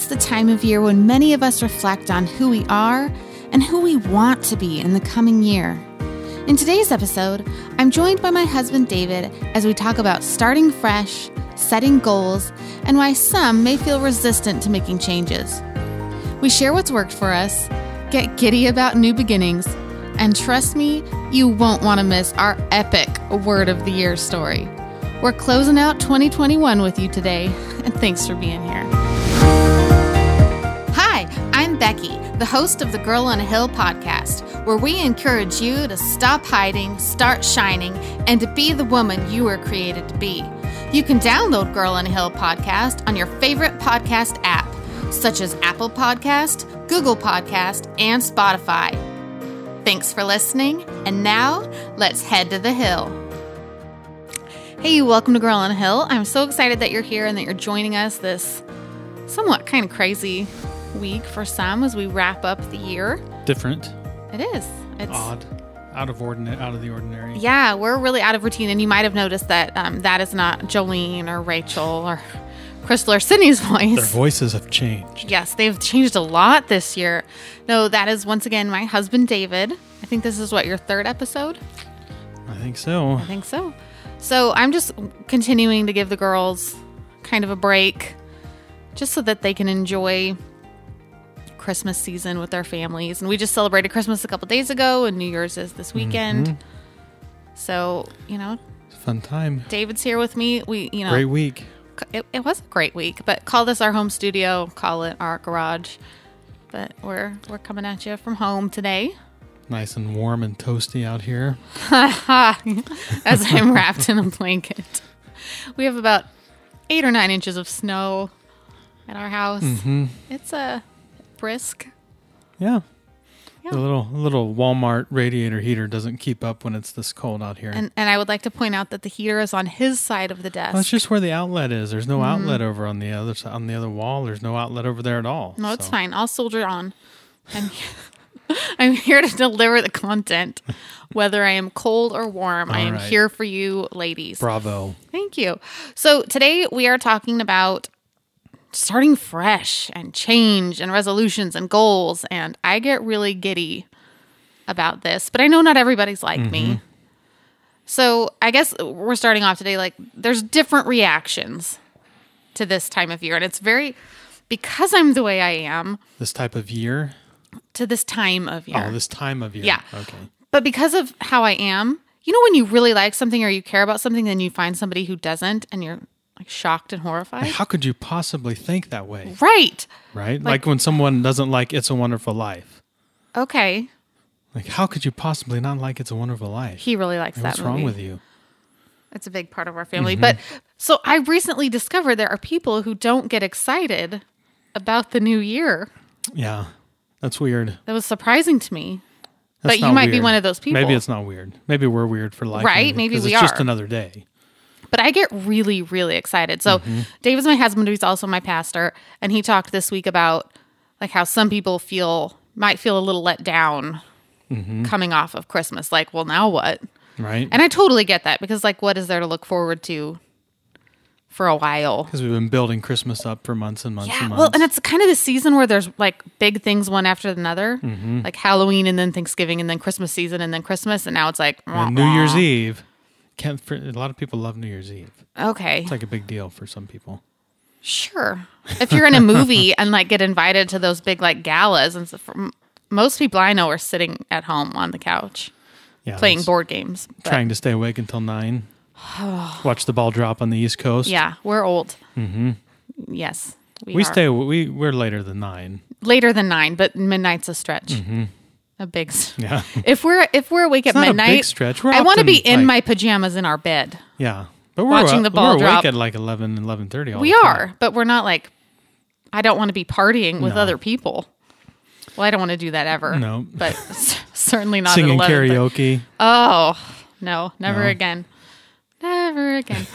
it's the time of year when many of us reflect on who we are and who we want to be in the coming year. In today's episode, I'm joined by my husband David as we talk about starting fresh, setting goals, and why some may feel resistant to making changes. We share what's worked for us, get giddy about new beginnings, and trust me, you won't want to miss our epic Word of the Year story. We're closing out 2021 with you today, and thanks for being here. Becky, the host of the Girl on a Hill podcast, where we encourage you to stop hiding, start shining, and to be the woman you were created to be. You can download Girl on a Hill podcast on your favorite podcast app, such as Apple Podcast, Google Podcast, and Spotify. Thanks for listening, and now let's head to the hill. Hey, welcome to Girl on a Hill. I'm so excited that you're here and that you're joining us this somewhat kind of crazy week for some as we wrap up the year. Different, It is. It's odd, out of ordinary, out of the ordinary. Yeah, we're really out of routine, and you might have noticed that um, that is not Jolene or Rachel or Crystal or Sydney's voice. Their voices have changed. Yes, they've changed a lot this year. No, that is once again my husband David. I think this is what your third episode. I think so. I think so. So I'm just continuing to give the girls kind of a break just so that they can enjoy Christmas season with our families. And we just celebrated Christmas a couple days ago, and New Year's is this weekend. So, you know, Fun time. David's here with me. We, you know, Great week. it, it was a great week, but call this our home studio, call it our garage. But we're we're coming at you from home today. Nice and warm and toasty out here. as I'm wrapped in a blanket. We have about eight or nine inches of snow at our house. hmm It's a brisk. Yeah. Yeah. The little little Walmart radiator heater doesn't keep up when it's this cold out here. And and I would like to point out that the heater is on his side of the desk. It's just where the outlet is. There's no Mm-hmm. outlet over on the other side, on the other wall. There's no outlet over there at all. no, it's So, fine. I'll soldier on. I'm I'm here to deliver the content, whether I am cold or warm. I am right. here for you, ladies. Bravo. Thank you. So today we are talking about starting fresh and change and resolutions and goals. And I get really giddy about this, but I know not everybody's like me. Mm-hmm. So I guess we're starting off today like there's different reactions to this time of year. And it's very, because I'm the way I am This type of year. to this time of year. Oh, this time of year. Yeah. Okay. But because of how I am, you know, when you really like something or you care about something, then you find somebody who doesn't and you're like shocked and horrified. How could you possibly think that way? Right. Right? Like, when someone doesn't like It's a Wonderful Life. Okay. Like, how could you possibly not like It's a Wonderful Life? He really likes that What's wrong with you? It's a big part of our family. Mm-hmm. But so I recently discovered there are people who don't get excited about the new year. Yeah. That's weird. That was surprising to me. That's But you might be one of those people. Maybe it's not weird. Maybe we're weird for liking Right, Maybe we it's just another day. But I get really, really excited. So Mm-hmm. David's my husband, who's also my pastor, and he talked this week about like how some people feel might feel a little let down Mm-hmm. coming off of Christmas. Like, well, now what? Right? And I totally get that because like what is there to look forward to for a while? Because we've been building Christmas up for months and months Yeah, and months. well, and it's kind of the season where there's like big things one after another, Mm-hmm. like Halloween and then Thanksgiving and then Christmas season and then Christmas, and now it's like New Year's Eve. Can't, for, a lot of people love New Year's Eve. Okay, It's like a big deal for some people. sure. If you're in a movie and like get invited to those big like galas and stuff, most people I know are sitting at home on the couch Yeah. playing board games. But Trying to stay awake until nine. Watch the ball drop on the East Coast. yeah, we're old. Mm-hmm. Yes, We are. stay. We we're later than nine. later than nine, but midnight's a stretch. A big. Yeah. If we're if we're awake at not a big midnight, stretch. We're I want to be in like- my pajamas in our bed. yeah. But we're Watching wa- the ball we're drop. awake at like 11, 11.30 all We are, but we're not like. I don't want to be partying with No. other people. Well, I don't want to do that ever. No. but certainly not Singing at 11. but- karaoke. Oh no, never No. again, never again.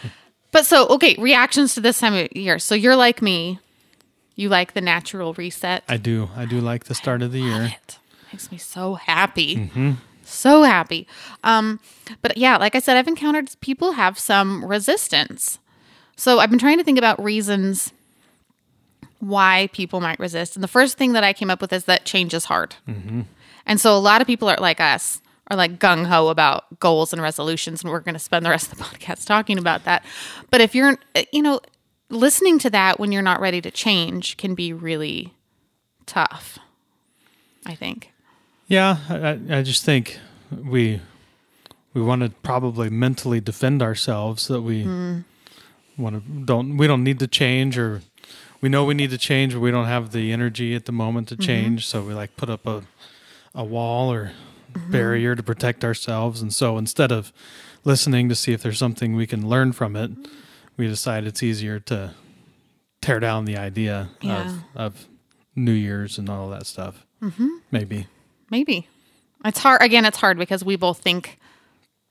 but so okay, reactions to this time of year. So you're like me. You like the natural reset. I do. I do like the start of the year. it makes me so happy so happy um but yeah like i said i've encountered people have some resistance so i've been trying to think about reasons why people might resist. And the first thing that I came up with is that change is hard. And so a lot of people are like us, are like gung ho about goals and resolutions. And we're going to spend the rest of the podcast talking about that. But if you're, you know, listening to that when you're not ready to change can be really tough, I think. Yeah, I, I- just think we we want to probably mentally defend ourselves that we hmm. want to don't we don't need to change or we know we need to change but we don't have the energy at the moment to mm-hmm. change so we like put up a a wall or mm-hmm. barrier to protect ourselves and so instead of listening to see if there's something we can learn from it we decide it's easier to tear down the idea Yeah. of of New Year's and all that stuff. Mm-hmm. Maybe. Maybe. It's hard. Again, it's hard because we both think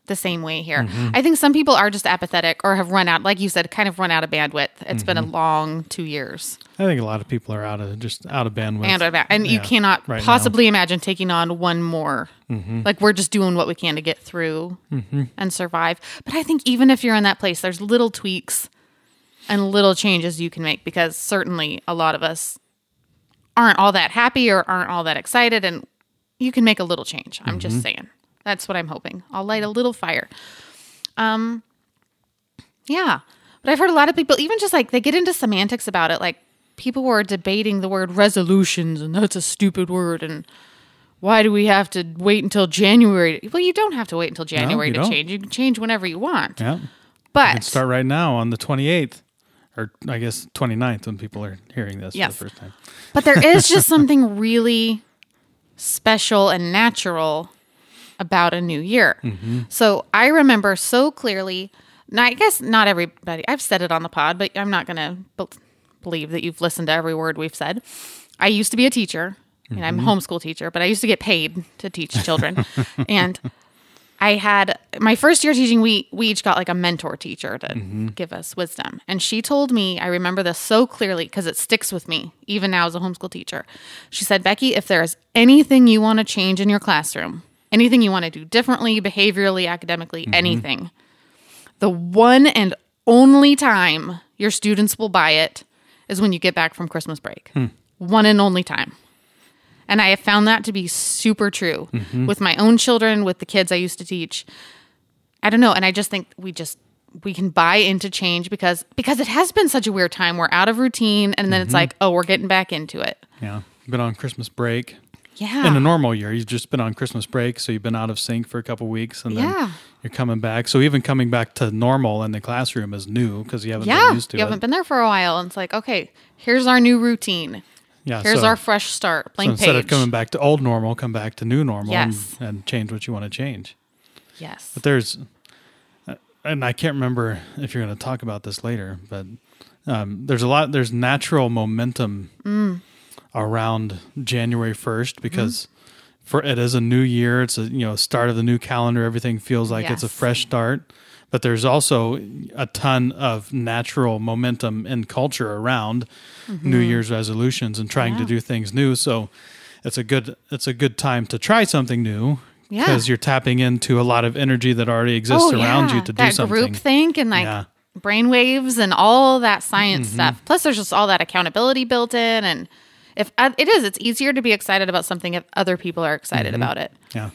the same way here. Mm-hmm. I think some people are just apathetic or have run out, like you said, kind of run out of bandwidth. It's been a mm-hmm. long two years. I think a lot of people are out of just out of bandwidth. And, and you cannot right now. possibly imagine taking on one more. Mm-hmm. Like we're just doing what we can to get through Mm-hmm. and survive. But I think even if you're in that place, there's little tweaks and little changes you can make because certainly a lot of us aren't all that happy or aren't all that excited and you can make a little change. I'm just Mm-hmm. saying. That's what I'm hoping. I'll light a little fire. Um yeah. But I've heard a lot of people even just like they get into semantics about it like people were debating the word resolutions and that's a stupid word and why do we have to wait until January? Well, you don't have to wait until January you to don't. change. You can change whenever you want. Yeah. But Start right now on the 28th or I guess 29th when people are hearing this Yes. for the first time. But there is just something really special and natural about a new year. Mm-hmm. So I remember so clearly. Now, I guess not everybody, I've said it on the pod, but I'm not going to be- believe that you've listened to every word we've said. I used to be a teacher, and I'm a mm-hmm. homeschool teacher, but I used to get paid to teach children. and I had my first year teaching, we we each got like a mentor teacher to mm-hmm. give us wisdom. And she told me, I remember this so clearly because it sticks with me, even now as a homeschool teacher. She said, Becky, if there's anything you want to change in your classroom, anything you want to do differently, behaviorally, academically, mm-hmm. anything, the one and only time your students will buy it is when you get back from Christmas break. Hmm. One and only time. And I have found that to be super true mm-hmm. with my own children, with the kids I used to teach. I don't know, and I just think we just we can buy into change because because it has been such a weird time. We're out of routine and then it's mm-hmm. like, oh, we're getting back into it. Yeah. Been on Christmas break. Yeah. In a normal year, you've just been on Christmas break, so you've been out of sync for a couple weeks, and then Yeah. you're coming back. So even coming back to normal in the classroom is new because you haven't yeah. been used to You it. haven't been there for a while. And it's like, okay, here's our new routine. Yeah, Here's so, our fresh start. so instead page. of coming back to old normal, come back to new normal Yes. and, and change what you want to change. yes. But there's, uh, and I can't remember if you're going to talk about this later, but um, there's a lot, there's natural momentum Mm. around January 1st Mm-hmm. because for it is a new year. It's a, you know, start of the new calendar. Everything feels like it's a fresh start. But there's also a ton of natural momentum and culture around New Year's resolutions and trying to Mm-hmm. Do things new. So it's a good it's a good time to try something new Yeah. because you're tapping into a lot of energy that already exists around you to do Oh, something. group think and like Yeah. brain waves and all that science Mm-hmm. stuff. Plus, there's just all that accountability built in, and if uh, it is, it's easier to be excited about something if other people are excited Mm-hmm. about it. Yeah.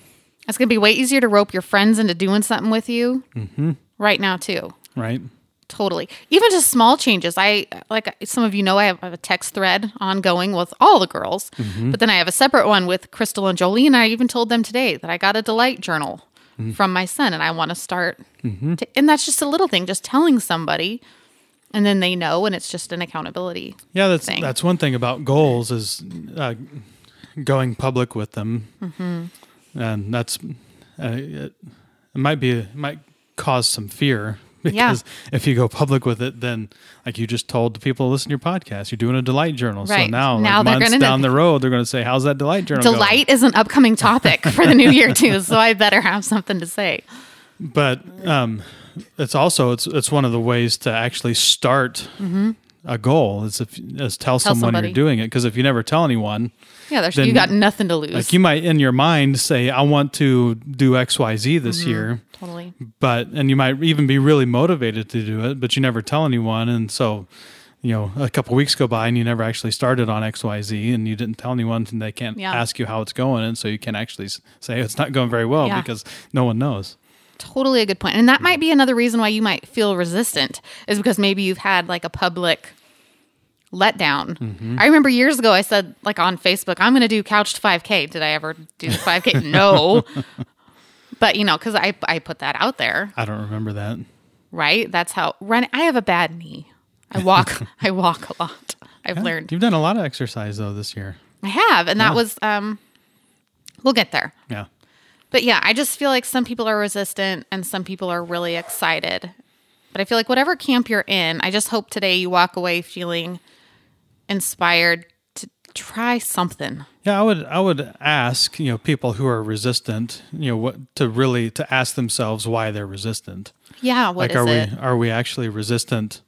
It's gonna be way easier to rope your friends into doing something with you Mm-hmm. Right now too. Right. Totally. Even just small changes. I like some of you know I have a text thread ongoing with all the girls, Mm-hmm. but then I have a separate one with Crystal and Jolie, and I even told them today that I got a delight journal Mm-hmm. from my son, and I want to start. To, and that's just a little thing, just telling somebody, and then they know, and it's just an accountability. Yeah, that's thing. that's one thing about goals is uh, going public with them, Mm-hmm. and that's uh, it, it might be it might cause some fear Yeah. because if you go public with it, then like you just told the people to listen to your podcast, you're doing a delight journal. So now, Now like they're months gonna- down the road, they're going to say, "How's that delight journal?" going?" Delight is an upcoming topic for the new year too, so I better have something to say. but um, it's also it's it's one of the ways to actually start a goal is if is tell, someone Mm-hmm. somebody. you're doing it because if you never tell anyone Yeah, there's Then- you got nothing to lose. like you might in your mind say i want to do xyz this Mm-hmm. year totally. but and you might even be really motivated to do it but you never tell anyone and so you know, a couple weeks go by and you never actually started on XYZ and you didn't tell anyone and they can't Yeah. ask you how it's going. And so you can't actually say it's not going very well Yeah. because no one knows. Totally a good point. And that might be another reason why you might feel resistant is because maybe you've had like a public letdown. Mm-hmm. I remember years ago I said like on Facebook, I'm going to do couch to 5k. Did I ever do the 5k? no. But you know, cuz I I put that out there, I don't remember that. right? That's how run I have a bad knee. I walk I walk a lot. I've learned. You've done a lot of exercise though this year. I have and that was um we'll get there. Yeah. But yeah, I just feel like some people are resistant and some people are really excited. But I feel like whatever camp you're in, I just hope today you walk away feeling inspired to try something. Yeah, I would I would ask, you know, people who are resistant, you know, what to really to ask themselves why they're resistant. Yeah, what like are it? we are we actually resistant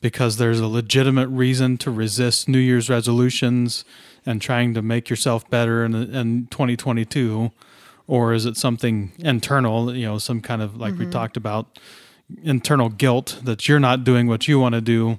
because there's a legitimate reason to resist New Year's resolutions and trying to make yourself better in in 2022 or is it something internal, you know, some kind of like Mm-hmm. we talked about internal guilt that you're not doing what you want to do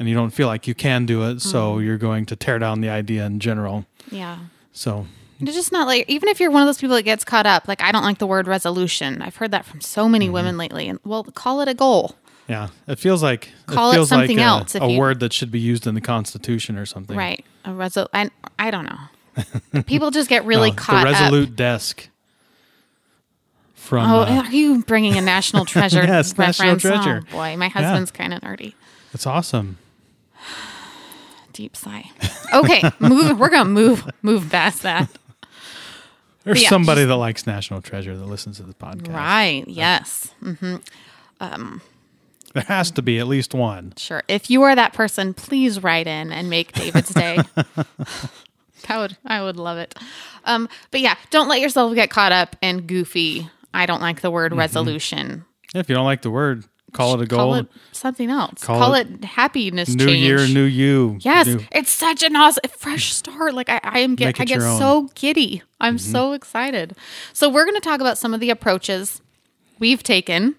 and you don't feel like you can do it, so Mm-hmm. you're going to tear down the idea in general. Yeah. So It's just not like even if you're one of those people that gets caught up, like I don't like the word resolution. I've heard that from so many Mm-hmm. women lately. And well, call it a goal. Yeah, it feels like Call it it something like a, else a you- word that should be used in the Constitution or something. Right. A resol I, I don't know. People just get No, really caught the up. resolute desk from. Oh, uh, are you bringing a national treasure Yes, National reference? Treasure. Oh boy, my husband's kind of nerdy. it's awesome. Deep sigh. Okay, move. We're gonna move move past that. There's yeah, somebody that likes National Treasure that listens to the podcast. Right. Yes. mm-hmm There has to be at least one. Sure. If you are that person, please write in and make David's day. that would I would love it. Um, but yeah, don't let yourself get caught up in goofy. I don't like the Mm-hmm. word resolution. If you don't like the word, call it a goal. Call it something else. Call Call, it it, happiness new change. year, new you. Yes, New- it's such an awesome fresh start. Like I, I am get I get. Mm-hmm. so giddy. I'm so excited. So we're going to talk about some of the approaches we've taken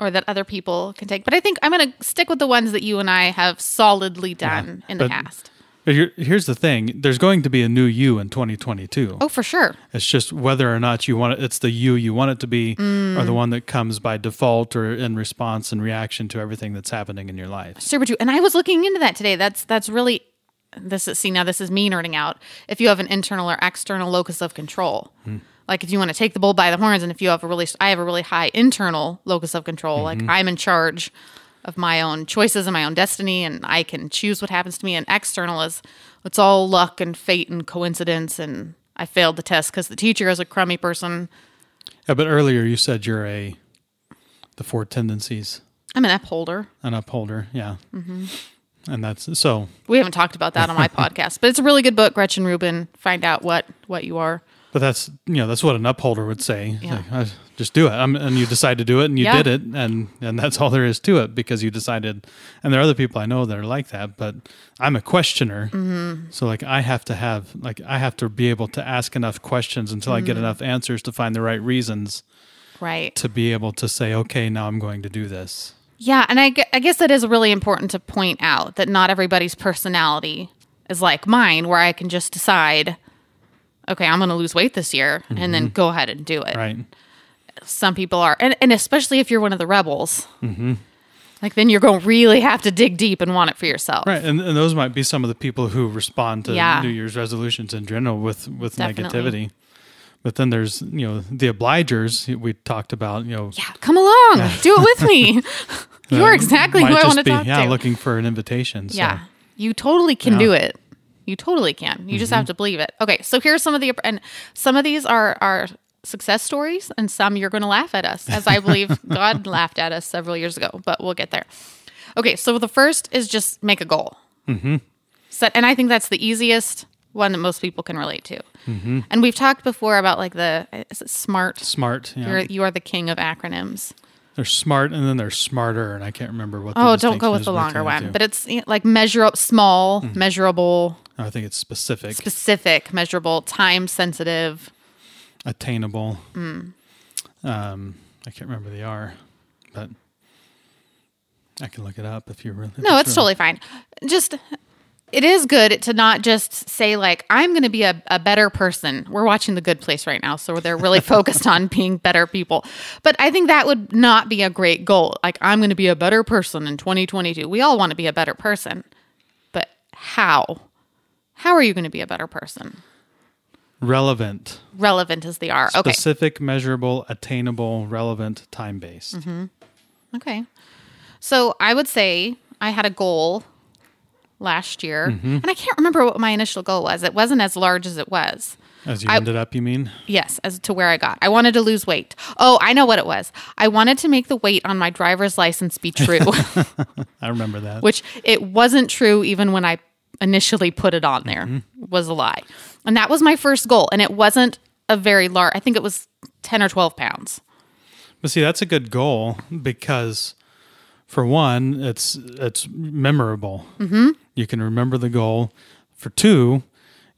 or that other people can take. But I think I'm going to stick with the ones that you and I have solidly done in the past. But here's the thing: there's going to be a new you in 2022. Oh, for sure. It's just whether or not you want it. It's the you you want it to be, or Mm. the one that comes by default or in response and reaction to everything that's happening in your life. Super true. And I was looking into that today. That's that's really this is see now this is me nerding out. If you have an internal or external locus of control. Like if you want to take the bull by the horns and if you have a really I have a really high internal locus of control, like I'm in charge of my own choices and my own destiny and I can choose what happens to me and external is it's all luck and fate and coincidence and I failed the test cuz the teacher is a crummy person. Yeah, but earlier you said you're a the four tendencies I'm an upholder. an upholder. Yeah, Mm-hmm. and that's so. We haven't talked about that on my podcast, but it's a really good book, Gretchen Rubin. Find out what what you are. But that's you know that's what an upholder would say. Yeah. Like, "Uh, just do it, I'm, and you decide to do it, and you Yeah. did it, and and that's all there is to it because you decided. And there are other people I know that are like that, but I'm a questioner, Mm-hmm. so like I have to have like I have to be able to ask enough questions until I Mm-hmm. get enough answers to find the right reasons Right. to be able to say, okay, now I'm going to do this. Yeah, and I, I guess that is really important to point out that not everybody's personality is like mine, where I can just decide, okay, I'm going to lose weight this year, and then mm-hmm. go ahead and do it. Right? Some people are, and, and especially if you're one of the rebels, mm-hmm. like then you're going to really have to dig deep and want it for yourself. Right, and, and those might be some of the people who respond to Yeah. New Year's resolutions in general with with Definitely. negativity. But then there's you know the obligers we talked about. You know, Yeah, come along, do it with me. You're exactly who I want to be, talk yeah, to. looking for an invitation. So. Yeah. You totally can Yeah. do it. You totally can. You just Mm-hmm. have to believe it. Okay, so here's some of the and some of these are are success stories and some you're going to laugh at us as I believe God laughed at us several years ago, but we'll get there. Okay, so the first is just make a goal. Mm-hmm. Set, and I think that's the easiest one that most people can relate to. Mm-hmm. And we've talked before about like the is it smart? smart. Yeah. You're, you are the king of acronyms. they're smart, and then they're smarter, and I can't remember what. The Oh, don't go with the longer one, but it's you know, like measure up, small, Mm-hmm. measurable, I think it's specific, specific, measurable, time sensitive. attainable. Mm. Um, I can't remember the R, but I can look it up if you're really. No, if it's really- totally fine. just it is good to not just say like i'm going to be a, a better person we're watching the good place right now so they're really focused on being better people but i think that would not be a great goal like i'm going to be a better person in 2022 we all want to be a better person but how how are you going to be a better person Relevant, relevant is the r okay specific, measurable, attainable, relevant, time based. Mm-hmm. Okay. So I would say I had a goal last year, Mm-hmm. and I can't remember what my initial goal was. It wasn't as large as it was. As you I- ended up, you mean? Yes, as to where I got. I wanted to lose weight. Oh, I know what it was. I wanted to make the weight on my driver's license be true, I remember that. which it wasn't true even when I initially put it on there. Was a lie. And that was my first goal, and it wasn't a very large. I think it was 10 or 12 pounds. But see, that's a good goal because, for one, it's it's memorable. Mm-hmm. You can remember the goal. For two,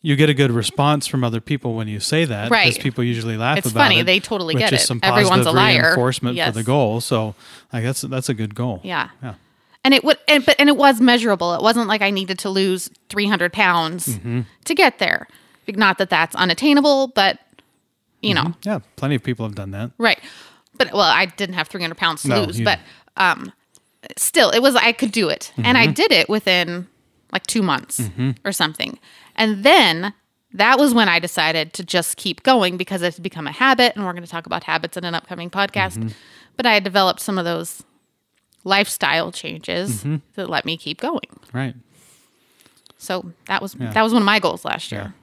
you get a good response from other people when you say that. Right. Because people usually laugh about it. It's about funny. it. They totally which get is it. Some Everyone's a liar. Reinforcement Yes. for the goal. So, like that's that's a good goal. Yeah. Yeah. And it would and, but and it was measurable it wasn't like i needed to lose 300 pounds Mm-hmm. to get there not that that's unattainable but you know Yeah. Plenty of people have done that. right but well i didn't have 300 pounds to No, lose but um still it was i could do it and Mm-hmm. i did it within like two months or something and then that was when i decided to just keep going because it had become a habit and we're going to talk about habits in an upcoming podcast Mm-hmm. but i had developed some of those lifestyle changes Mm-hmm. that let me keep going Right. so that was that was one of my goals last year.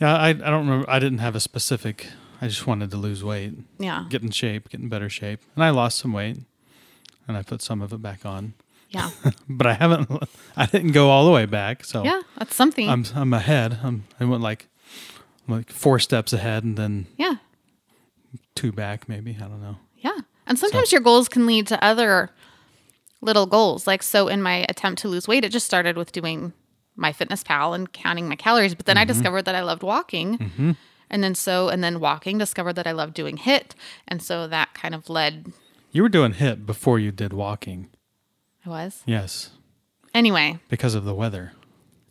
Yeah. I I don't remember. I didn't have a specific. I just wanted to lose weight, Yeah. get in shape, get in better shape, and I lost some weight, and I put some of it back on. Yeah. But I haven't. I didn't go all the way back. So Yeah. That's something. I'm I'm ahead. I'm I went like like four steps ahead and then yeah. two back maybe. I don't know. Yeah. And sometimes your goals can lead to other little goals. Like, so in my attempt to lose weight, it just started with doing MyFitnessPal and counting my calories. But then I mm-hmm. discovered that I loved walking. Mm-hmm. And then so, and then walking, discovered that I loved doing HIIT. And so that kind of led, You were doing HIIT before you did walking. I was. Yes, Anyway, because of the weather.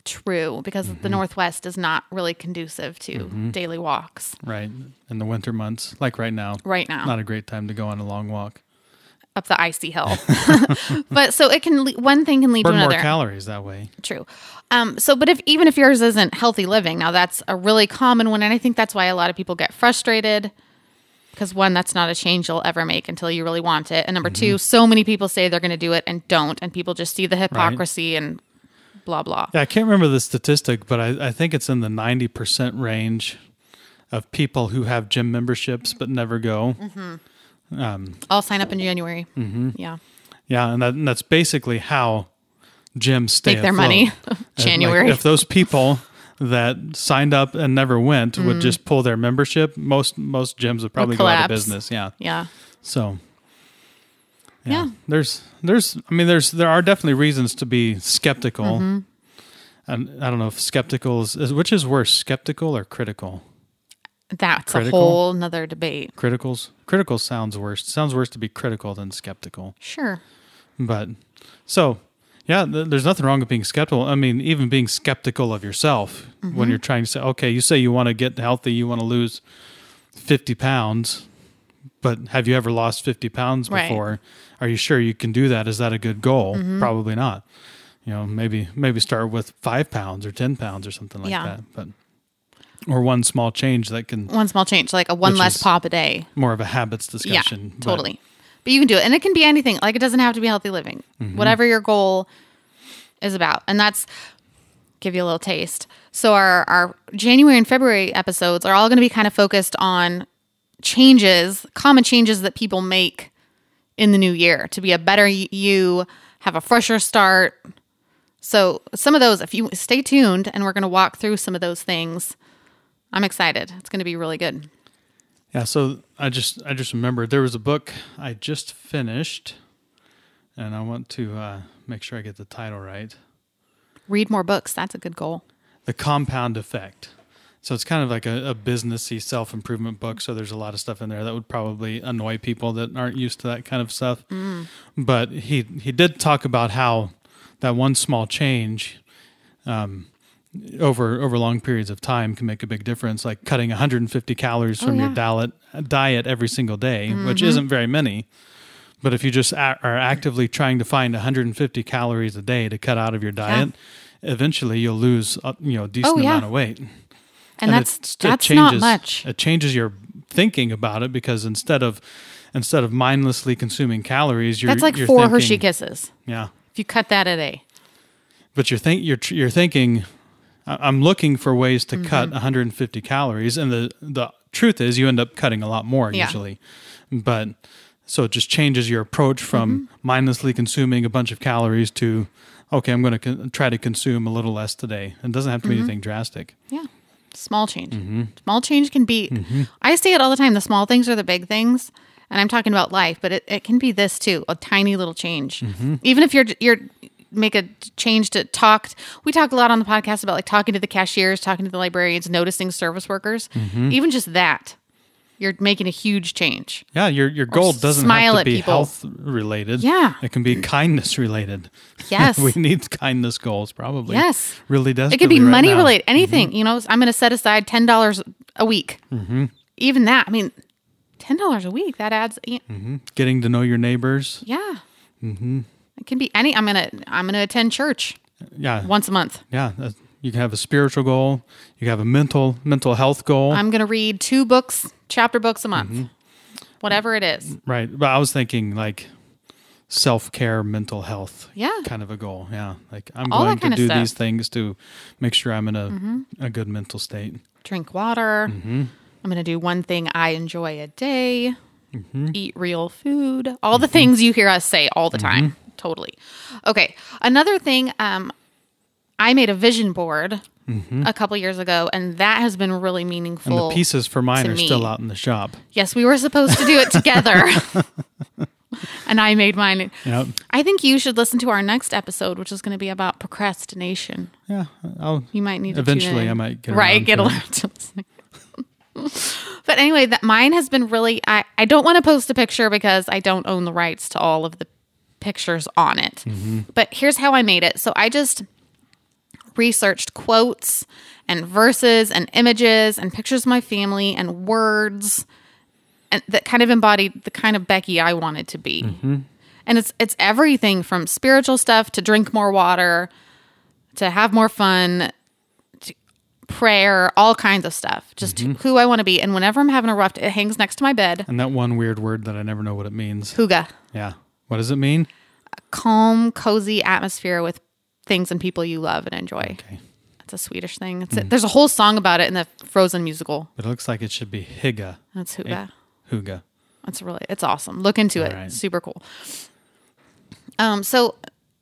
True, because the Northwest is not really conducive to daily walks Right. In the winter months, like right now. right now. Not a great time to go on a long walk. up the icy hill. but so it can one thing can lead to another. Burn more calories that way. True. Um, so, but if even if yours isn't healthy living, now that's a really common one, and I think that's why a lot of people get frustrated. Because one, that's not a change you'll ever make until you really want it, and number Mm-hmm. two, so many people say they're going to do it and don't, and people just see the hypocrisy and blah blah. Yeah, I can't remember the statistic, but I, I think it's in the 90% range of people who have gym memberships but never go. I'll sign up in January. Mm-hmm. Yeah, Yeah, and, that, and that's basically how gyms stay Make their afloat. money. If, like, January. if those people that signed up and never went Mm. would just pull their membership, most most gyms would probably go out of business. Yeah. yeah, So Yeah. There's there's I mean there's there are definitely reasons to be skeptical. Mm-hmm. And I don't know if skeptical is, is which is worse, skeptical or critical? that's Critical? a whole nother debate. Criticals critical sounds worse. sounds worse to be critical than skeptical. Sure. But so, yeah, th- there's nothing wrong with being skeptical. I mean, even being skeptical of yourself Mm-hmm. when you're trying to say, okay, you say you want to get healthy, you want to lose 50 pounds, but have you ever lost 50 pounds Right. before? Are you sure you can do that? Is that a good goal? Mm-hmm. Probably not. You know, maybe maybe start with five pounds or 10 pounds or something like Yeah. that. But or one small change that can One small change, like a one less pop a day. more of a habits discussion. Yeah, but- totally. But you can do it, and it can be anything. Like it doesn't have to be healthy living. Mm-hmm. Whatever your goal is about, and that's give you a little taste. So our our January and February episodes are all going to be kind of focused on changes, common changes that people make in the new year to be a better you, have a fresher start. So some of those, if you stay tuned, and we're going to walk through some of those things. I'm excited. It's going to be really good. Yeah, so I just I just remembered there was a book I just finished, and I want to uh, make sure I get the title right. Read more books. That's a good goal. The Compound Effect. So it's kind of like a, a businessy self improvement book. So there's a lot of stuff in there that would probably annoy people that aren't used to that kind of stuff. But he he did talk about how that one small change um, over over long periods of time can make a big difference. Like cutting 150 calories from Oh, your diet diet every single day, which Mm-hmm. isn't very many. But if you just a- are actively trying to find 150 calories a day to cut out of your diet, eventually you'll lose uh, you know a decent Oh, yeah. amount of weight. And, that's it that's not changes- much. It changes your thinking about it because instead of instead of mindlessly consuming calories, you're That's like you're four thinking, Hershey Kisses. Yeah, If you cut that a day, but you're think you're you're thinking, "I- I'm looking for ways to Mm-hmm. cut 150 calories, and the the truth is you end up cutting a lot more Yeah. usually, but. So it just changes your approach from Mm-hmm. mindlessly consuming a bunch of calories to, okay, I'm going to con- try to consume a little less today. It doesn't have to be Mm-hmm. anything drastic. yeah, small change. Mm-hmm. Small change can be. I say it all the time. The small things are the big things, and I'm talking about life, but it, it can be this too. A tiny little change, Mm-hmm. even if you're you're make a change to talk. We talk a lot on the podcast about like talking to the cashiers, talking to the librarians, noticing service workers. Mm-hmm. Even just that, you're making a huge change. Yeah, your your goal doesn't have to be people. health related. Yeah. it can be kindness related. Yes. we need kindness goals probably. Yes. really does. It could be right money now. Mm-hmm. related, anything. You know, I'm going to set aside ten dollars a week. Mm-hmm. Even that, I mean, ten dollars a week that adds. y- Getting to know your neighbors. Yeah, mm-hmm. it can be any. I'm gonna I'm gonna attend church Yeah, once a month. yeah. You can have a spiritual goal. You can have a mental mental health goal. I'm gonna read two books, chapter books a month, Mm-hmm. whatever it is. right, but I was thinking like self care, mental health. Yeah. kind of a goal. Yeah, like I'm All going to do. Mm-hmm. these things to make sure I'm in a a good mental state. Drink water. Mm-hmm. I'm gonna do one thing I enjoy a day. Mm-hmm. Eat real food. All the things you hear us say all the time. Mm-hmm. Totally. Okay. Another thing. Um, I made a vision board a couple years ago, and that has been really Mm-hmm. And meaningful. the pieces for mine are still out in the shop. Yes, we were supposed to do it together. and I made mine. Yep. I think you should listen to our next episode, which is going to be about procrastination. Yeah, I'll You might need to Eventually. I might get right get around to listening. but anyway, that mine has been really. I I don't want to post a picture because I don't own the rights to all of the pictures on it. Mm-hmm. But here's how I made it. So I just researched quotes and verses and images and pictures of my family and words and that kind of embodied the kind of Becky I wanted to be. Mm-hmm. And it's it's everything from spiritual stuff to drink more water, to have more fun, to prayer, all kinds of stuff. Just mm-hmm. who I want to be. And whenever I'm having a rough, it hangs next to my bed. And that one weird word that I never know what it means. Hygge, Yeah. What does it mean? calm, cozy atmosphere with things and people you love and enjoy. Okay. It's a Swedish thing. It's a, there's a whole song about it in the Frozen musical. But it looks like it should be Higa. That's Hygge. Hygge. It's really it's awesome. Look into it. right. Super cool. Um. So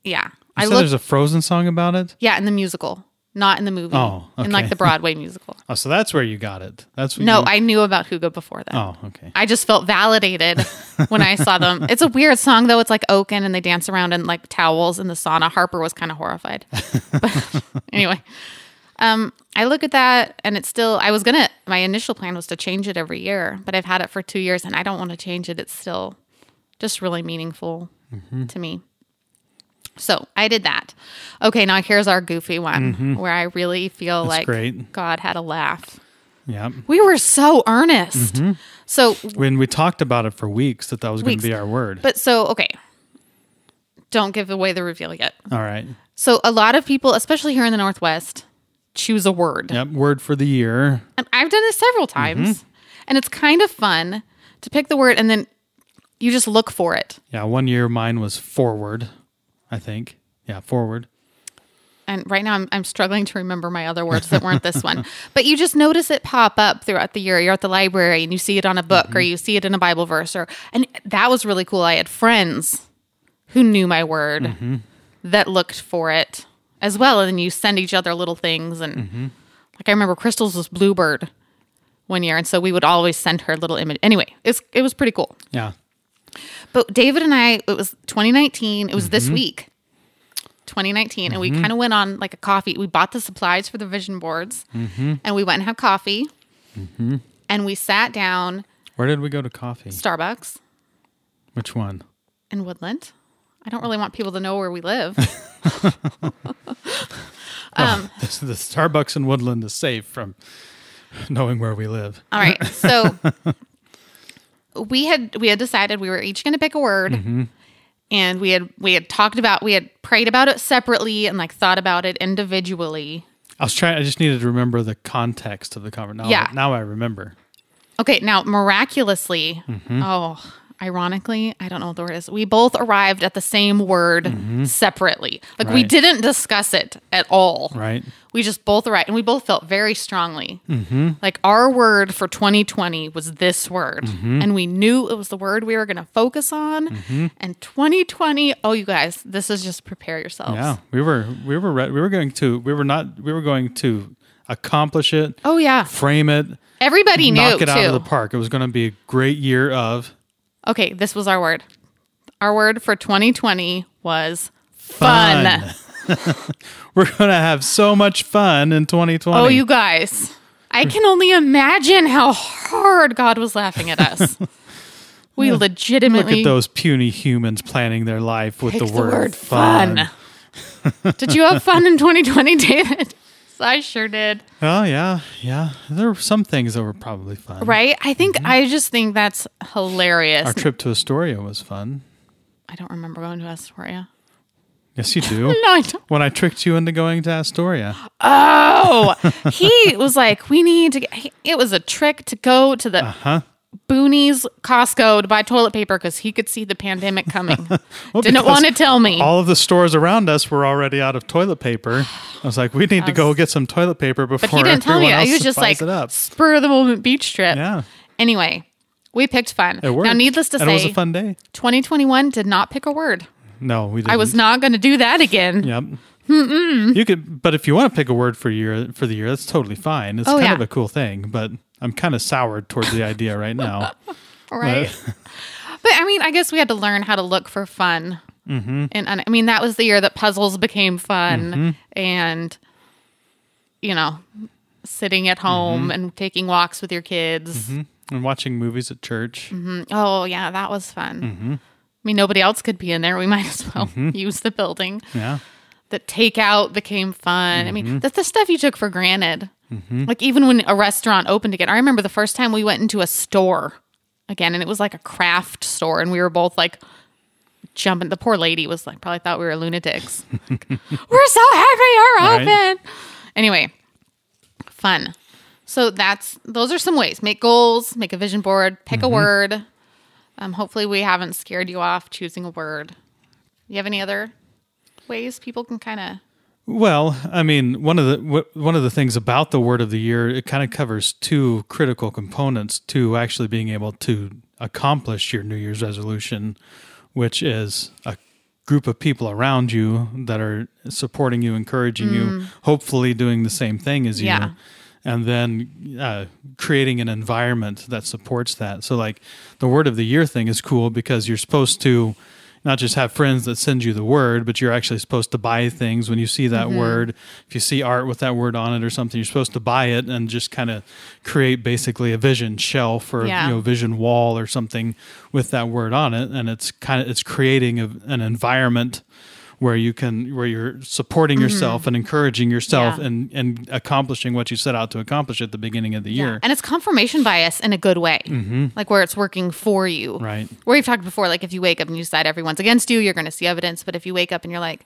yeah, You I said looked. there's a Frozen song about it? yeah, in the musical, not in the movie. Oh, in like the Broadway musical. Oh, so that's where you got it. That's No, you, I knew about Hygge before that. Oh, okay. I just felt validated when I saw them. It's a weird song though. It's like Oaken and they dance around in like towels in the sauna. Harper was kind of horrified. But anyway, um, I look at that and it's still. I was gonna. My initial plan was to change it every year, but I've had it for two years and I don't want to change it. It's still just really meaningful to me. So I did that. Okay, now here's our goofy one where I really feel That's like great. God had a laugh. Yeah. We were so earnest. Mm-hmm. So When we talked about it for weeks that that was going to be our word. But so, okay. Don't give away the reveal yet. All right. So, a lot of people, especially here in the Northwest, choose a word. Yep. Word for the year. And I've done this several times. And it's kind of fun to pick the word and then you just look for it. Yeah. One year mine was forward, I think. Yeah. Forward. And right now, I'm, I'm struggling to remember my other words that weren't this one. But you just notice it pop up throughout the year. You're at the library and you see it on a book or mm-hmm. you see it in a Bible verse. Or and that was really cool. I had friends who knew my word mm-hmm. that looked for it as well. And then you send each other little things. And mm-hmm. like I remember Crystal's was bluebird one year, and so we would always send her a little image. Anyway, it's it was pretty cool. Yeah. But David and I, it was 2019. It was this mm-hmm. week, 2019, and we mm-hmm. kind of went on like a coffee. We bought the supplies for the vision boards, mm-hmm. and we went and had coffee, and we sat down Where did we go to coffee? Starbucks Which one? in Woodland. I don't really want people to know where we live. um, The, the Starbucks in Woodland is safe from knowing where we live. all right. So we had we had decided we were each going to pick a word. Mm-hmm. And we had we had talked about we had prayed about it separately and like thought about it individually. I was trying. I just needed to remember the context of the conversation. Now, Yeah. Now I remember. Okay, now miraculously, Mm-hmm. oh, ironically, I don't know what the word is. We both arrived at the same word separately. Like we Mm-hmm. Didn't discuss it at all. Right. We just both arrived, and we both felt very strongly. Mm-hmm. Like our word for 2020 was this word, Mm-hmm. and we knew it was the word we were going to focus on. Mm-hmm. And 2020, oh, you guys, this is just prepare yourselves. Yeah. We were. We were. Re- we were going to. We were not. We were going to accomplish it. Oh yeah, Frame it. everybody knew knock it too. out of the park. It was going to be a great year of Okay, this was our word. Our word for 2020 was fun. We're going to have so much fun in 2020. Oh, you guys. I can only imagine how hard God was laughing at us. We Look legitimately look at those puny humans planning their life with the picked word, fun. fun. did you have fun in 2020, David? I sure did. Oh yeah, yeah. There were some things that were probably fun. Right? I think I just think that's hilarious. Mm-hmm. Our trip to Astoria was fun. I don't remember going to Astoria. Yes, you do. No, I don't. when I tricked you into going to Astoria. Oh, he was like, we need to get, it was a trick to go to the Huh? Boonies Costco to buy toilet paper because he could see the pandemic coming. Well, Didn't want to tell me. All of the stores around us were already out of toilet paper. I was like, we need to go get some toilet paper before but he didn't tell me. He was just like spur of the moment beach trip. Yeah, Anyway, we picked fun. it worked. Now, needless to and it was a fun day. 2021 did not pick a word. No, we didn't. I was not going to do that again. Yep. You could, but if you want to pick a word for year for the year, that's totally fine. It's Oh, kind yeah. of a cool thing, but I'm kind of soured towards the idea right now. Right. but I mean, I guess we had to learn how to look for fun. Mm-hmm. And, and I mean, that was the year that puzzles became fun Mm-hmm. and, you know, sitting at home Mm-hmm. and taking walks with your kids. and watching movies at church. Oh, yeah, that was fun. Mm-hmm. I mean, nobody else could be in there. We might as well use the building. Yeah. The takeout became fun. I Mm-hmm. mean, that's the stuff you took for granted. Like even when a restaurant opened again, I remember the first time we went into a store again, and it was like a craft store, and we were both like jumping. The poor lady was like, probably thought we were lunatics. Like, we're so happy you're Right. open. Anyway, fun. So that's those are some ways. Make goals, make a vision board, pick Mm-hmm. a word. Um, hopefully, we haven't scared you off choosing a word. You have any other ways people can kind of Well, I mean, one of the one of the things about the word of the year, it kind of covers two critical components to actually being able to accomplish your New Year's resolution, which is a group of people around you that are supporting you, encouraging you, hopefully doing the same thing as you. Yeah. And then uh, creating an environment that supports that. So, like the word of the year thing is cool because you're supposed to not just have friends that send you the word, but you're actually supposed to buy things when you see that Mm-hmm. word. If you see art with that word on it or something, you're supposed to buy it and just kind of create basically a vision shelf or Yeah. you know vision wall or something with that word on it. And it's kind of it's creating a, an environment where you can where you're supporting mm-hmm. yourself and encouraging yourself Mm-hmm. Yeah. and and accomplishing what you set out to accomplish at the beginning of the year. And it's confirmation bias in a good way, mm-hmm. like where it's working for you. Right. Where we've talked before, like if you wake up and you decide everyone's against you, you're going to see evidence. But if you wake up and you're like,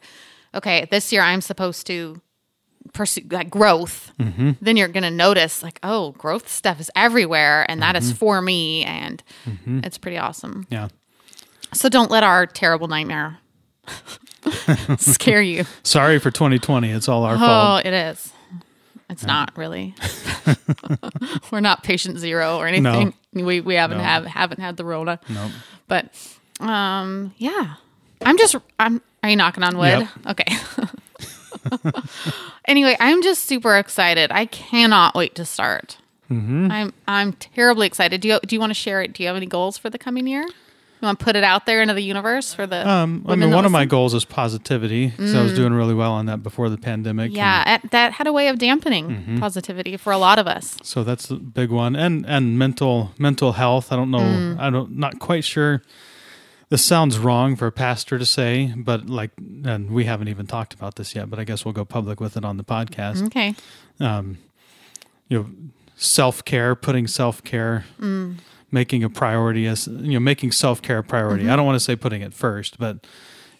okay, this year I'm supposed to pursue like growth, mm-hmm. then you're going to notice like, oh, growth stuff is everywhere, and that is for me, and it's pretty awesome. Yeah. So don't let our terrible nightmare scare you. Sorry for 2020. It's all our Oh, fault. Oh, it is. It's not really. We're not patient zero or anything. We we haven't No. have haven't had the Rona. Nope. But um yeah. I'm just I'm are you knocking on wood? Okay. anyway, I'm just super excited. I cannot wait to start. Mm-hmm. I'm I'm terribly excited. Do you do you want to share it? Do you have any goals for the coming year? You want to put it out there into the universe for the Um, I mean, one of my goals is positivity because I was doing really well on that before the pandemic. yeah, at, that had a way of dampening Mm-hmm. positivity for a lot of us. So that's a big one, and and mental mental health. I don't know. Mm. I don't not quite sure this sounds wrong for a pastor to say, but like, and we haven't even talked about this yet, but I guess we'll go public with it on the podcast. Okay. Um, you know, self care, putting self care, Mm. Making a priority as you know, making self care a priority. Mm-hmm. I don't want to say putting it first, but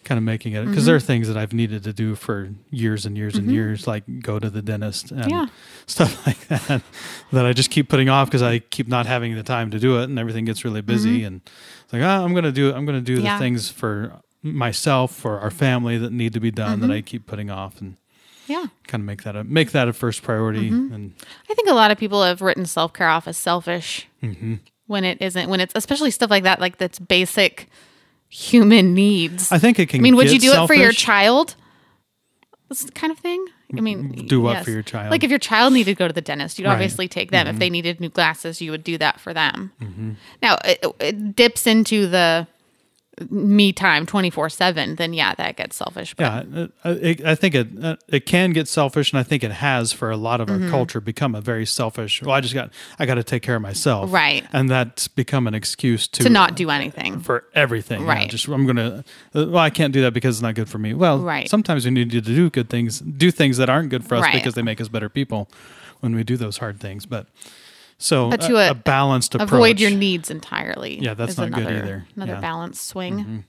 kind of making it because there are things that I've needed to do for years and years and years, like go to the dentist and Mm-hmm. Yeah. stuff like that, that I just keep putting off because I keep not having the time to do it, and everything gets really busy. And it's like, oh, I'm gonna do, I'm gonna do Mm-hmm. Yeah. the things for myself, for our family that need to be done Mm-hmm. that I keep putting off, and Yeah. kind of make that a make that a first priority. And I think a lot of people have written self care off as selfish Mm-hmm. When it isn't. When it's especially stuff like that, like that's basic human needs. I think it can. I mean, would get you do it for your selfish. child? This kind of thing. I mean, Do what yes. for your child? Mm-hmm. Like if your child needed to go to the dentist, you'd Right. obviously take them. If they needed new glasses, you would do that for them. Now it, it dips into the me time twenty four seven. Then yeah, that gets selfish. But Yeah, uh, it, I think it uh, it can get selfish, and I think it has for a lot of our Mm-hmm. culture become a very selfish. Well, I just got I got to take care of myself, Right. And that's become an excuse to to not do anything. for everything, Right. just I'm gonna. Uh, well, I can't do that because it's not good for me. Well, Right. Sometimes we need to do good things, do things that aren't good for us Right. because they make us better people when we do those hard things. But so a, a- a balanced approach. Avoid your needs entirely. Yeah, that's not good either. Another Yeah. Mm-hmm. balance swing.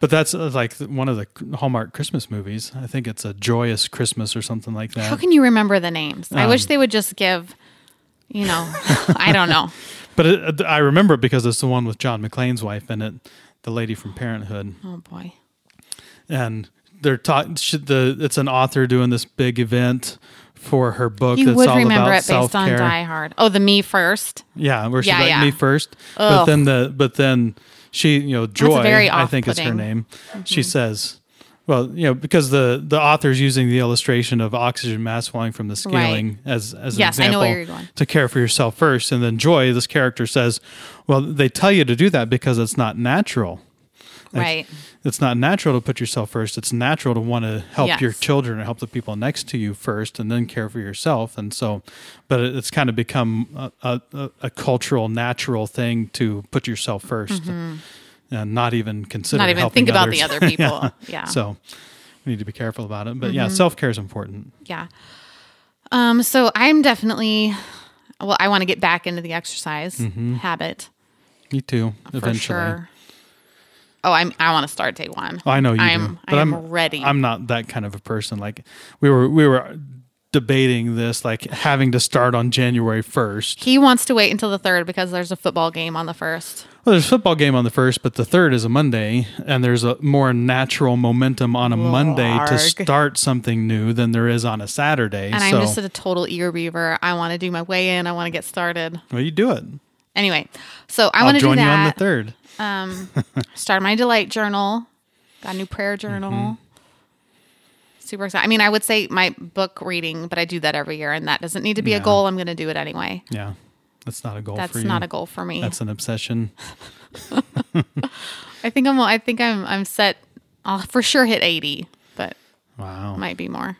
But that's uh, like one of the Hallmark Christmas movies. I think it's a joyous Christmas or something like that. How can you remember the names? I Um, wish they would just give, you know, I don't know. But it, I remember it because it's the one with John McClane's wife in it, the lady from Parenthood, Oh boy. and they're talking. The it's an author doing this big event for her book. You that's would all remember about it based on. Die Hard. Oh, the Me First. Yeah, where she's Yeah, like yeah. me first, but then the but then she, you know, Joy, I think is her name. She mm-hmm. says. Well, you know, because the the author's using the illustration of oxygen mass falling from the scaling as as an Yes, I know example where you're going. to care for yourself first, and then Joy, this character says, "Well, they tell you to do that because it's not natural. Like, Right. It's not natural to put yourself first. It's natural to want to help Yes. your children and help the people next to you first, and then care for yourself. And so, but it's kind of become a, a, a- cultural, natural thing to put yourself 1st and not even consider Mm-hmm. Not even think about others. the other people. yeah. So we need to be careful about it. But Mm-hmm. yeah, self care is important. Yeah. Um, so I'm definitely well, I want to get back into the exercise habit Me too. for Eventually, sure. Oh, I'm I want to start day one. Oh, I know you I'm, do, but I am I'm ready. I'm not that kind of a person. Like we were we were debating this, like having to start on January first. he wants to wait until the third because there's a football game on the first. Well, there's a football game on the first, but the third is a Monday, and there's a more natural momentum on a Monday to start something new than there is on a Saturday. And so, I'm just a total ear beaver. I want to do my weigh in. I want to get started. well, you do it. Anyway, so I want to do join you on the third. Um, start my delight journal. Got a new prayer journal. Mm-hmm. Super excited. I mean, I would say my book reading, but I do that every year, and that doesn't need to be Yeah. a goal. I'm going to do it anyway. Yeah, that's not a goal That's not a goal for me. That's an obsession. I think I'm. I think I'm. I'm set. I'll for sure hit 80, but Wow. might be more.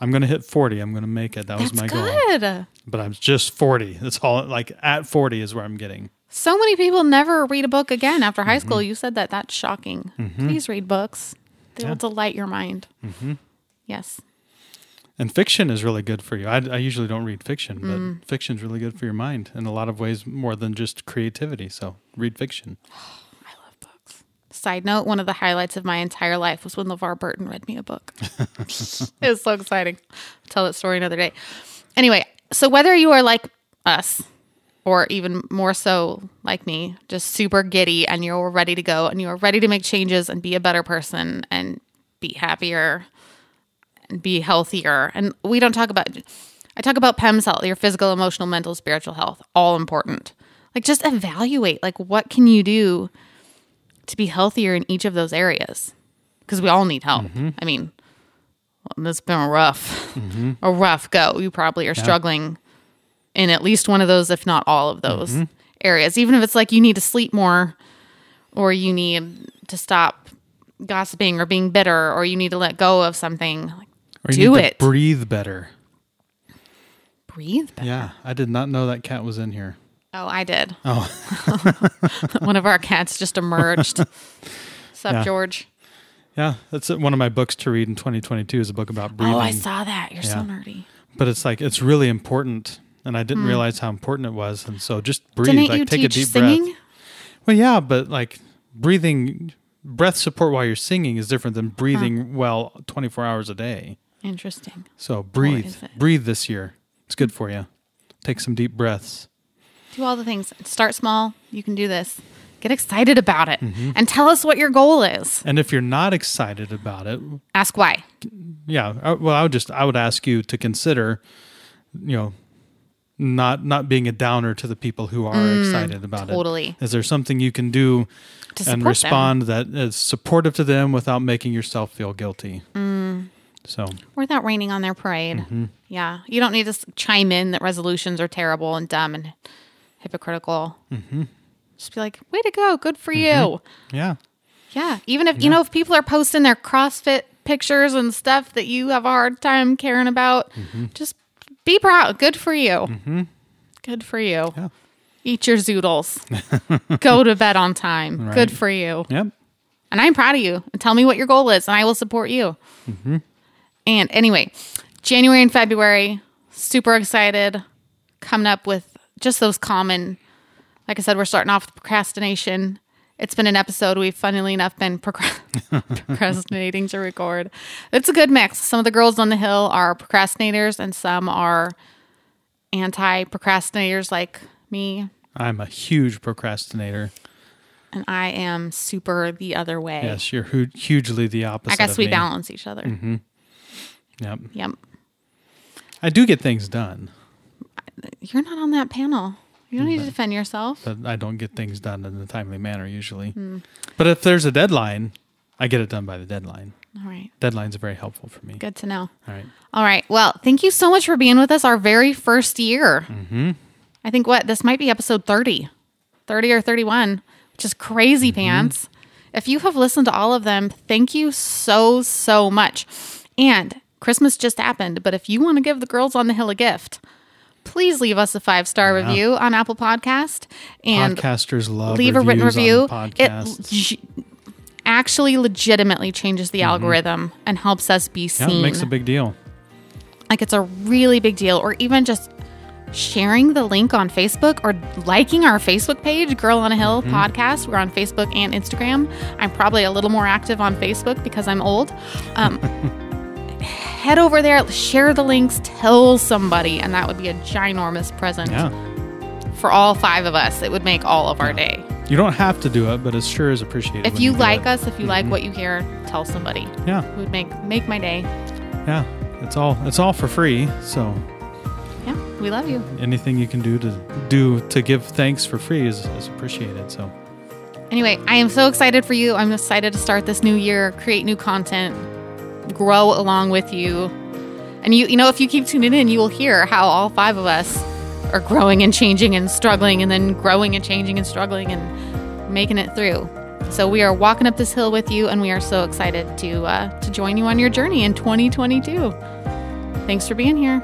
I'm gonna hit 40. I'm gonna make it. That was That's my goal. good. But I'm just 40. That's all. Like at 40 is where I'm getting. So many people never read a book again after high Mm-hmm. school. You said that. That's shocking. Please read books. They will delight your mind. Mm-hmm. Yes. And fiction is really good for you. I, I usually don't read fiction, but Mm. fiction's really good for your mind in a lot of ways, more than just creativity. So read fiction. I love books. Side note, one of the highlights of my entire life was when LeVar Burton read me a book. it was so exciting. I'll tell that story another day. Anyway, so whether you are like us or even more so like me, just super giddy and you're ready to go and you're ready to make changes and be a better person and be happier and be healthier. And we don't talk about I talk about PEMS health, your physical, emotional, mental, spiritual health, all important. Like just evaluate like what can you do to be healthier in each of those areas? Because we all need help. Mm-hmm. I mean, it's been a rough, mm-hmm. a rough go. You probably are struggling in at least one of those, if not all of those mm-hmm. areas. Even if it's like you need to sleep more, or you need to stop gossiping or being bitter, or you need to let go of something. Like, Or you do it. breathe better. breathe better. Yeah, I did not know that cat was in here. Oh, I did. Oh, One of our cats just emerged. Sup, Yeah. George? Yeah. That's one of my books to read in 2022 is a book about breathing. Oh, I saw that. You're so nerdy. But it's like it's really important, and I didn't realize how important it was. And so just breathe, Hmm. Didn't like you take teach a deep singing? breath. Well, yeah, but like breathing, breath support while you're singing is different than breathing well 24 hours a day. Interesting. So breathe, breathe this year. It's good for you. Take some deep breaths. Do all the things. Start small. You can do this. Get excited about it Mm-hmm. and tell us what your goal is. And if you're not excited about it, Ask why. yeah, I, well, I would just I would ask you to consider, you know, not not being a downer to the people who are excited about it. Mm, totally. Is there something you can do To and respond that is supportive to them without making yourself feel guilty? Mm. So Without raining on their parade. Mm-hmm. Yeah. You don't need to chime in that resolutions are terrible and dumb and hypocritical. Mm-hmm. Just be like, way to go. Good for you. yeah, Yeah. Even if, you know, if people are posting their CrossFit pictures and stuff that you have a hard time caring about, Mm-hmm. just be proud. Good for you. Good for you. Yeah. Eat your zoodles. Go to bed on time. Right. Good for you. yep. And I'm proud of you. And tell me what your goal is, and I will support you. Mm-hmm. And anyway, January and February, super excited. Coming up with just those common, like I said, we're starting off with procrastination. It's been an episode we've, funnily enough, been procra- procrastinating to record. It's a good mix. Some of the girls on the hill are procrastinators, and some are anti procrastinators like me. I'm a huge procrastinator. And I am super the other way. Yes, you're hu- hugely the opposite. I guess we me. balance each other. Mm-hmm. Yep. Yep. I do get things done, You're not on that panel. You don't need to defend yourself. but I don't get things done in a timely manner usually. Hmm. But if there's a deadline, I get it done by the deadline. All right. Deadlines are very helpful for me. Good to know. All right. All right. Well, thank you so much for being with us our very first year. Mm-hmm. I think what this might be episode 30, 30 or 31, which is crazy Mm-hmm. pants. If you have listened to all of them, thank you so, so much. And Christmas just happened, but if you want to give the girls on the hill a gift, please leave us a five star Yeah. review on Apple Podcast and Podcasters love leave a written review. It actually legitimately changes the algorithm and helps us be yeah, seen. it makes a big deal. like it's a really big deal. Or even just sharing the link on Facebook or liking our Facebook page, Girl on a Hill Mm-hmm. podcast. We're on Facebook and Instagram. I'm probably a little more active on Facebook because I'm old. Um, head over there, share the links, tell somebody, and that would be a ginormous present Yeah. for all five of us. It would make all of our day. You don't have to do it, but it sure is appreciated. If when you like us, if you like Mm-hmm. what you hear, tell somebody. Yeah. It would make make my day. Yeah. It's all it's all for free. So Yeah, we love you. anything you can do to do to give thanks for free is, is appreciated. So Anyway, I am so excited for you. I'm excited to start this new year, create new content, grow along with you. And you you know, if you keep tuning in, you will hear how all five of us are growing and changing and struggling and then growing and changing and struggling and making it through. So we are walking up this hill with you and we are so excited to uh, to join you on your journey in 2022. Thanks for being here.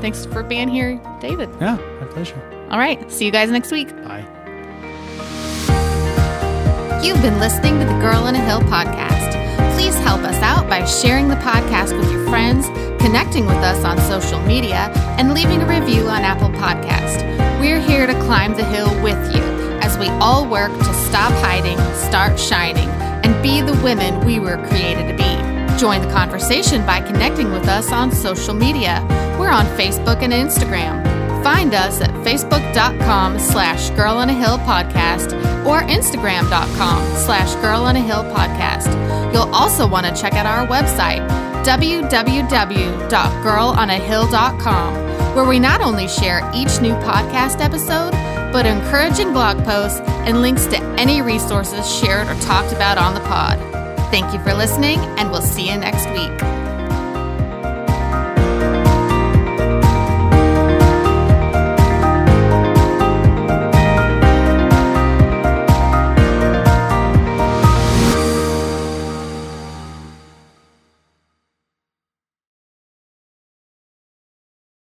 Thanks for being here, David. yeah, my pleasure. All right, see you guys next week. Bye. You've been listening to the Girl on a Hill podcast. Please help us out by sharing the podcast with your friends, connecting with us on social media, and leaving a review on Apple Podcast. We're here to climb the hill with you as we all work to stop hiding, start shining, and be the women we were created to be. Join the conversation by connecting with us on social media. We're on Facebook and Instagram. Find us at facebook.com slash girl on a hill podcast or instagram.com slash girl on a hill podcast. You'll also want to check out our website, www.girlonahill.com, where we not only share each new podcast episode, but encouraging blog posts and links to any resources shared or talked about on the pod. Thank you for listening, and we'll see you next week.